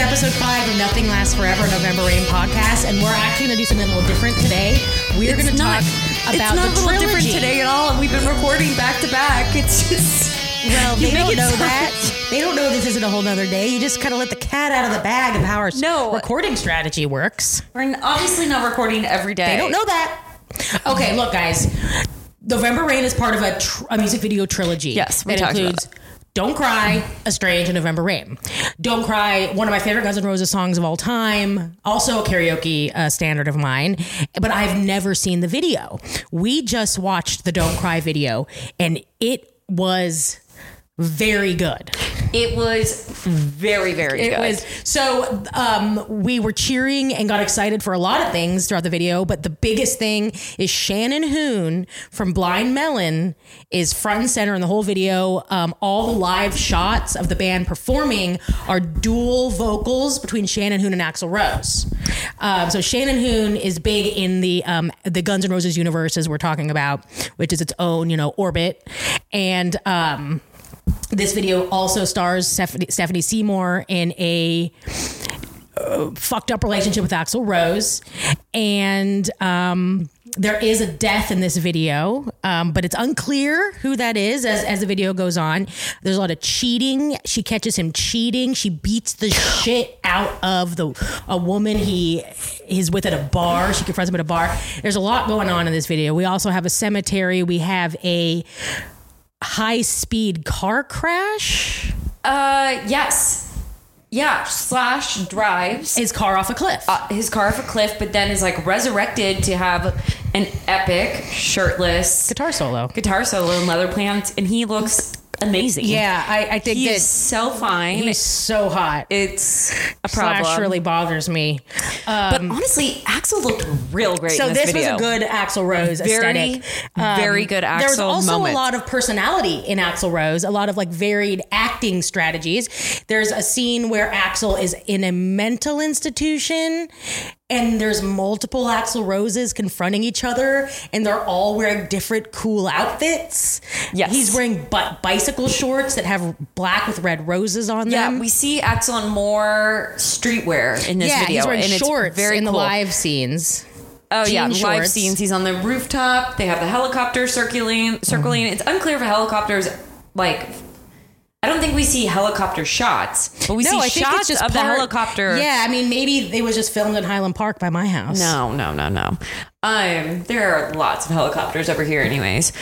episode five of Nothing Lasts Forever November Rain podcast, and we're actually going to do something a little different today. We're going to talk about it's not the a little different trilogy. today at all. And we've been recording back to back. It's just Well, You they don't know that. They don't know this isn't a whole nother day. You just kind of let the cat out of the bag of how our No. recording strategy works. we're obviously not recording every day. They don't know that. Okay, look, guys. November Rain is part of a, tr- a music video trilogy. Yes, we that talked about includes Don't Cry, Estranged, and November Rain. Don't Cry, one of my favorite Guns N' Roses songs of all time, also a karaoke uh, standard of mine, but I've never seen the video. We just watched the Don't Cry video, and it was very good. It was very, very It good. was so um, we were cheering and got excited for a lot of things throughout the video, but the biggest thing is Shannon Hoon from Blind Melon is front and center in the whole video. Um, all the live shots of the band performing are dual vocals between Shannon Hoon and Axl Rose. Um, so Shannon Hoon is big in the um, the Guns N' Roses universe, as we're talking about, which is its own you know orbit, and. Um, this video also stars Stephanie, Seymour in a uh, fucked up relationship with Axl Rose, and um, there is a death in this video, um, but it's unclear who that is as, as the video goes on. There's a lot of cheating. She catches him cheating. She beats the shit out of the a woman he is with at a bar. She confronts him at a bar. There's a lot going on in this video. We also have a cemetery. We have a high speed car crash. Uh, yes. Yeah, Slash drives His car off a cliff. uh, his car off a cliff, but then is like resurrected to have an epic shirtless Guitar solo. guitar solo in Leather pants, and he looks amazing. Yeah, I, I think he that is so fine. he's so hot. it's a problem. Slash really bothers me. but honestly, Axl looked real great. So in this, this was a good Axl Rose Very, aesthetic. Um, very good There was also moment. a lot of personality in Axl Rose, a lot of like varied acting strategies. There's a scene where Axl is in a mental institution and there's multiple Axl Roses confronting each other and they're all wearing different cool outfits. Yes. He's wearing bu- bicycle shorts that have black with red roses on Yeah, them. Yeah, we see Axl in more streetwear in this yeah, video, he's wearing and shorts it's very in the cool. live scenes. Oh yeah, jean live scenes. He's on the rooftop. They have the helicopter circling. Circling. Mm-hmm. It's unclear if a helicopter's like. I don't think we see helicopter shots, but we see shots of the helicopter. Yeah, I mean, maybe it was just filmed in Highland Park by my house. No, no, no, no. Um, there are lots of helicopters over here, anyways,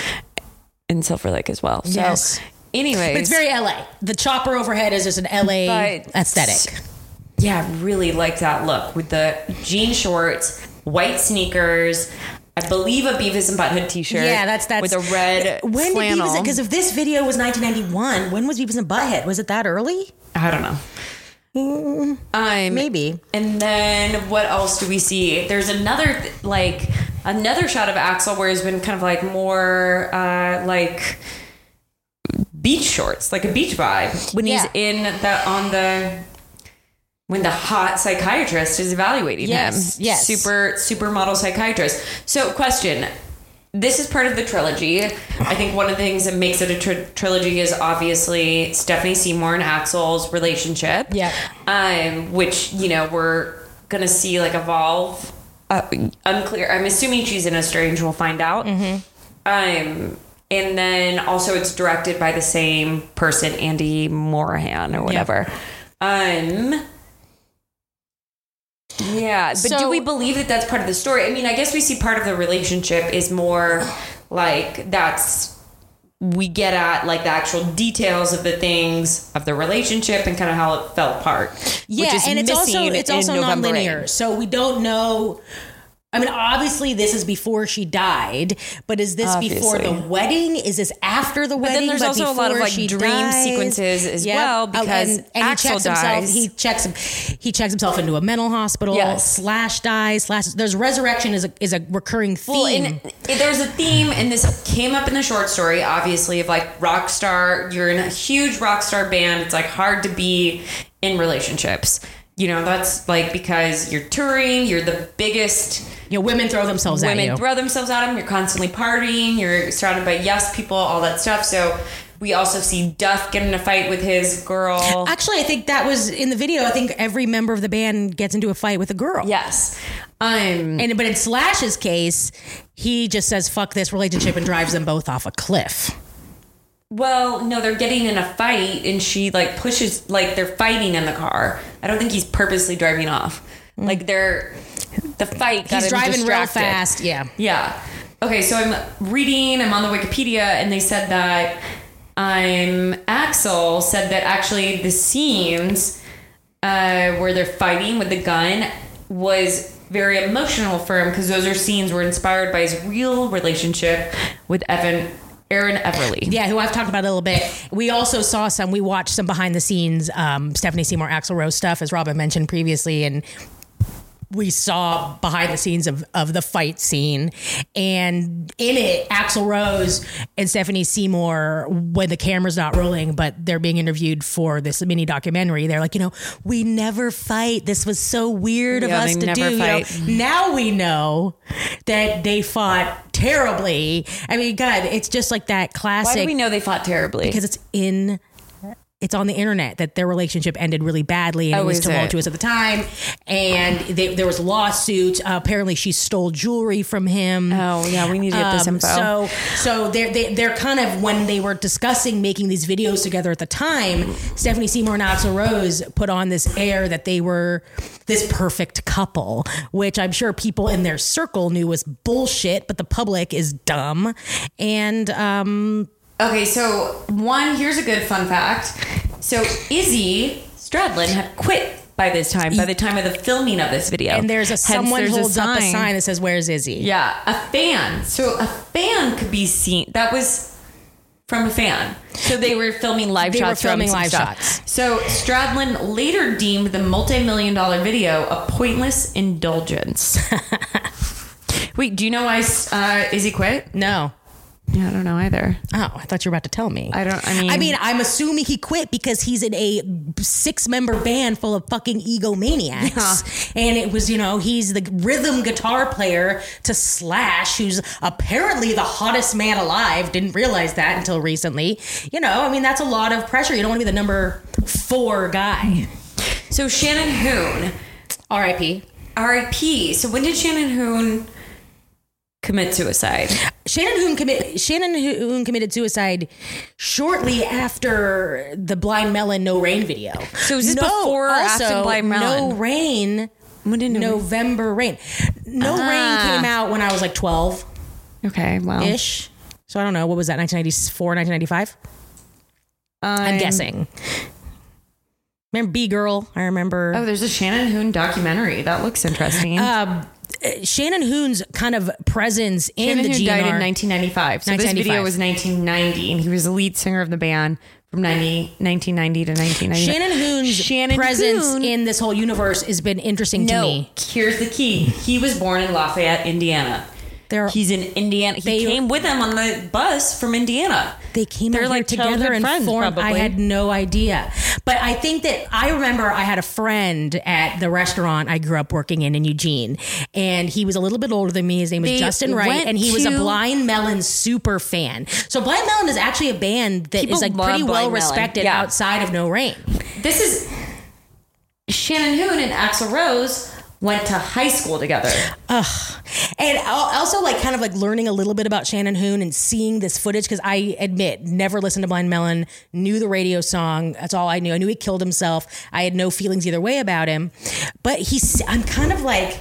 in Silver Lake as well. So, Yes. anyways, But it's very LA. The chopper overhead is just an LA aesthetic. Yeah, I really like that look with the jean shorts, white sneakers. I believe a Beavis and Butthead T-shirt. Yeah, that's that's with a red When flannel. did Beavis? Because if this video was 1991, when was Beavis and Butthead? Was it that early? I don't know. Um, Maybe. And then what else do we see? There's another like another shot of Axl where he's been kind of like more uh, like beach shorts, like a beach vibe when he's in the on the when the hot psychiatrist is evaluating Yes, him. yes. Super supermodel psychiatrist. So question. This is part of the trilogy. I think one of the things that makes it a tr- trilogy is obviously Stephanie Seymour and Axl's relationship Yeah. um, which you know we're gonna see like evolve. Uh, unclear. I'm assuming she's in Estranged. We'll find out. Um, and then also it's directed by the same person, Andy Morahan or whatever. Um. Yeah, but do we believe that that's part of the story? I mean, I guess we see part of the relationship is more like that's we get at like the actual details of the things of the relationship and kind of how it fell apart. Yeah, which is and it's also it's also November non-linear, so we don't know. I mean, obviously, this is before she died, but is this before the wedding? Is this after the wedding? But then there's also a lot of like dream dies? sequences as Yep. well Oh, because and, and he Axl checks dies. himself. He checks he checks himself into a mental hospital. Yes. Slash dies. Slash. There's resurrection is a is a recurring theme. Well, and there's a theme, and this came up in the short story, obviously, of like rock star. You're in a huge rock star band. It's like hard to be in relationships. You know, that's like because you're touring, you're the biggest. you know, women throw themselves at them. Women you. throw themselves at them. You're constantly partying. You're surrounded by yes people, all that stuff. So We also see Duff get in a fight with his girl. Actually, I think that was in the video. I think every member of the band gets into a fight with a girl. yes. Um, And but in Slash's case, he just says "fuck this relationship" and drives them both off a cliff. well, no, they're getting in a fight and she like pushes, like they're fighting in the car. I don't think he's purposely driving off. Like they're, the fight got He's driving distracted. real fast. Yeah. Yeah. Okay, so I'm reading, I'm on the Wikipedia, and they said that I'm Axl said that actually the scenes uh, where they're fighting with the gun was very emotional for him because those are scenes were inspired by his real relationship with Evan Erin Everly. Yeah, who I've talked about a little bit. We also saw some. We watched some behind the scenes um, Stephanie Seymour, Axl Rose stuff, as Robin mentioned previously, and we saw behind the scenes of, of the fight scene. And in it, Axl Rose and Stephanie Seymour, when the camera's not rolling, but they're being interviewed for this mini documentary, they're like, you know, we never fight. This was so weird of us to do. you know? Mm-hmm. now we know that they fought terribly. I mean, God, it's just like that classic Why do we know they fought terribly? because it's in it's on the internet that their relationship ended really badly and Oh, it was is it? tumultuous at the time and they, there was lawsuits uh, apparently she stole jewelry from him oh yeah, we need to get this Um, info. so so they're they, they're kind of when they were discussing making these videos together at the time stephanie seymour and axl rose put on this air that they were this perfect couple which i'm sure people in their circle knew was bullshit but the public is dumb and um Okay, so one, here's a good fun fact. So Izzy Stradlin had quit by this time, by the time of the filming of this video. and there's a Hence, someone there's holds up a sign that says where's izzy Yeah, a fan. So a fan could be seen. That was from a fan. So they were filming live They were shots. from filming live stuff. shots. So Stradlin later deemed the multi-million dollar video a pointless indulgence. Wait, do you know why uh, Izzy quit? no Yeah, I don't know either. Oh, I thought you were about to tell me. I don't- I mean- I mean, I'm assuming he quit because he's in a six member band full of fucking egomaniacs. And it was, you know, he's the rhythm guitar player to Slash, who's apparently the hottest man alive. Didn't realize that until recently. You know, I mean, that's a lot of pressure. You don't want to be the number four guy. So Shannon Hoon, R.I.P. R.I.P. So when did Shannon Hoon commit suicide? Shannon Hoon commit Shannon Hoon committed suicide shortly after the Blind Melon No Rain video. So was this before or after Blind Melon? No Rain When did November Rain. No Ah. Rain came out when I was like 12 Okay, well, ish. So I don't know what was that 1994 1995? I'm, guessing. Remember Bee Girl? I remember Oh, there's a Shannon Hoon documentary. That looks interesting. um, Shannon Hoon's kind of presence in Shannon the Hoon GNR. died in 1995. So this video was 1990, and he was the lead singer of the band from 90, 1990 to 1990. Shannon Hoon's Shannon presence Hoon- in this whole universe has been interesting to me. here's the key. He was born in Lafayette, Indiana. They're, He's in Indiana. He They- came with them on the bus from Indiana. They came they're out like together and friends, formed. I had no idea, but I think that I remember I had a friend at the restaurant I grew up working in in Eugene, and he was a little bit older than me. His name was They Justin Wright, and he was a Blind Melon super fan. So Blind Melon is actually a band that is like pretty Blind well respected Yeah. outside of No Rain. This is Shannon Hoon and Axl Rose went to high school together. And also, like, kind of like learning a little bit about Shannon Hoon and seeing this footage because I admit, never listened to Blind Melon, knew the radio song. That's all I knew. I knew he killed himself. I had no feelings either way about him. But he's, I'm kind of like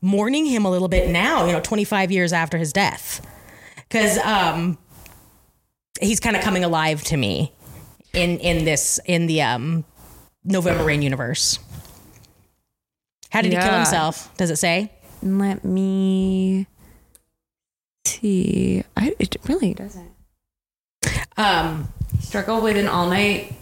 mourning him a little bit now, you know, 25 years after his death. Because um, he's kind of coming alive to me in, in this, in the um, November Rain universe. How did he kill himself? Does it say? Let me see. I, it really doesn't. Um, Struggle with an all night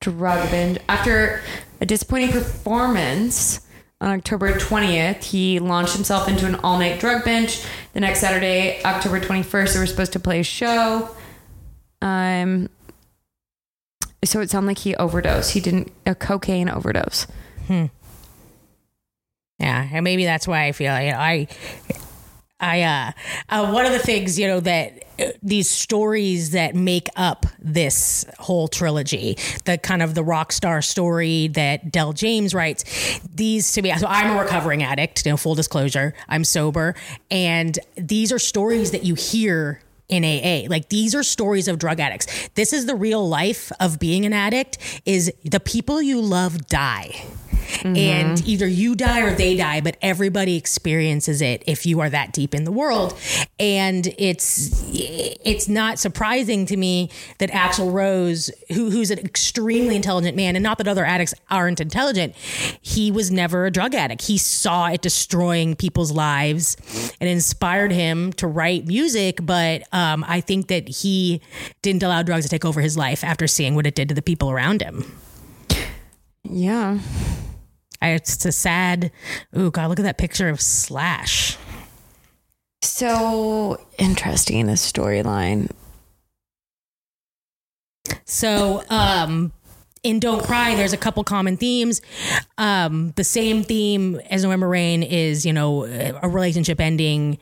drug binge. After a disappointing performance on October 20th, he launched himself into an all night drug binge. The next Saturday, October 21st, they were supposed to play a show. Um, so it sounded like he overdosed. He didn't, a cocaine overdose. Yeah, and maybe that's why I feel like I I uh, uh one of the things you know that uh, these stories that make up this whole trilogy, the kind of the rock star story that Del James writes, these to me. So I'm a recovering addict. You know, full disclosure, I'm sober, and these are stories that you hear in AA. Like these are stories of drug addicts. This is the real life of being an addict is the people you love die. Mm-hmm. And either you die or they die, but everybody experiences it if you are that deep in the world. And it's it's not surprising to me that Axl Rose, who who's an extremely intelligent man, and not that other addicts aren't intelligent, he was never a drug addict. He saw it destroying people's lives and inspired him to write music. But um, I think that he didn't allow drugs to take over his life after seeing what it did to the people around him. Yeah. It's a sad. Ooh, God, look at that picture of Slash. So interesting, this storyline. So, um, in Don't Cry, there's a couple common themes. Um, the same theme as November Rain is, you know, a relationship ending,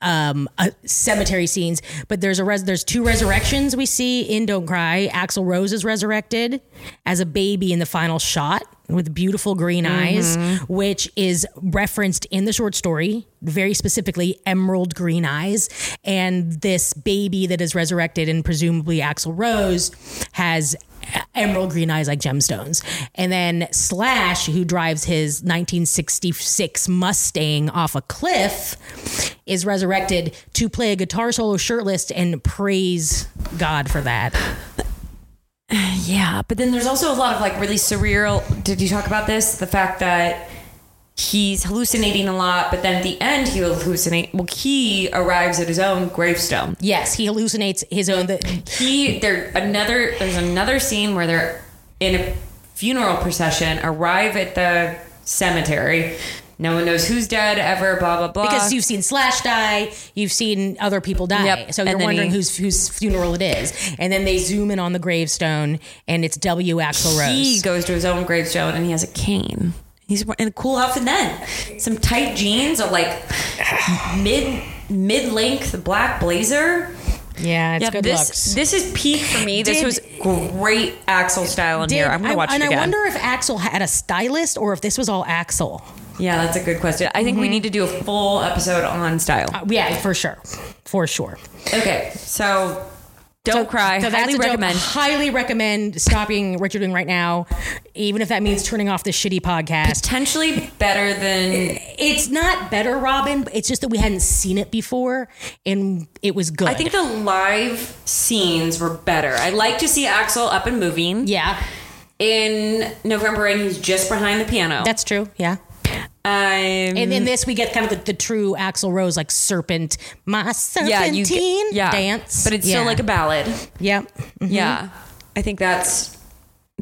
um, uh, cemetery scenes. But there's a res- there's two resurrections we see in Don't Cry. Axl Rose is resurrected as a baby in the final shot with beautiful green eyes, mm-hmm. which is referenced in the short story, very specifically emerald green eyes. And this baby that is resurrected and presumably Axl Rose has emerald green eyes like gemstones. And then Slash, who drives his 1966 Mustang off a cliff, is resurrected to play a guitar solo shirtless and praise God for that. Yeah, but then there's also a lot of like really surreal. Did you talk about this? The fact that he's hallucinating a lot, but then at the end he hallucinate. Well, he arrives at his own gravestone. Yes, he hallucinates his own. The- he there another. There's another scene where they're in a funeral procession, arrive at the cemetery, no one knows who's dead ever, blah blah blah. Because you've seen Slash die, you've seen other people die, yep. so you're wondering he, whose whose funeral it is. And then they zoom in on the gravestone, and it's W. Axl Rose. He goes to his own gravestone, and he has a cane. He's in a cool outfit. Then some tight jeans, a like mid mid length black blazer. Yeah, it's yeah, good this, looks. This is peak for me. Did, this was great Axl style in did, here. I'm gonna watch I, it again. And I wonder if Axl had a stylist or if this was all Axl. Yeah, that's a good question. I think mm-hmm. we need to do a full episode on style. Uh, yeah, for sure, for sure. Okay, so don't so, cry. So highly recommend. Highly recommend stopping what you're doing right now, even if that means turning off the shitty podcast. Potentially better than. It's not better, Robin. It's just that we hadn't seen it before, and it was good. I think the live scenes were better. I like to see Axl up and moving. Yeah. In November, and he's just behind the piano. That's true. Yeah. Um, and in this, we get kind of the, the true Axl Rose like serpent, my serpentine yeah, get, yeah. dance, but it's yeah. still like a ballad. Yep. Mm-hmm. Yeah, I think that's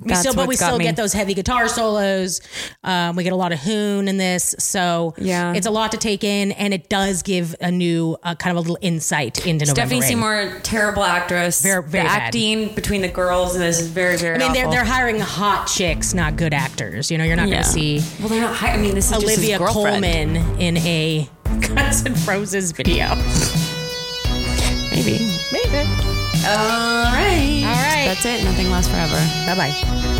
we still, but we still me. get those heavy guitar solos. Um, we get a lot of hoon in this, so yeah, it's a lot to take in, and it does give a new uh, kind of a little insight into Stephanie November Seymour, terrible actress. Very, very acting between the girls and this is very, very. I mean, awful. they're they're hiring hot chicks, not good actors. You know, you're not yeah. going to see. Well, they're not. I mean, this is Olivia Colman in a Guns N' Roses video. Maybe. Maybe. All. All right. That's it. Nothing lasts forever. Bye bye.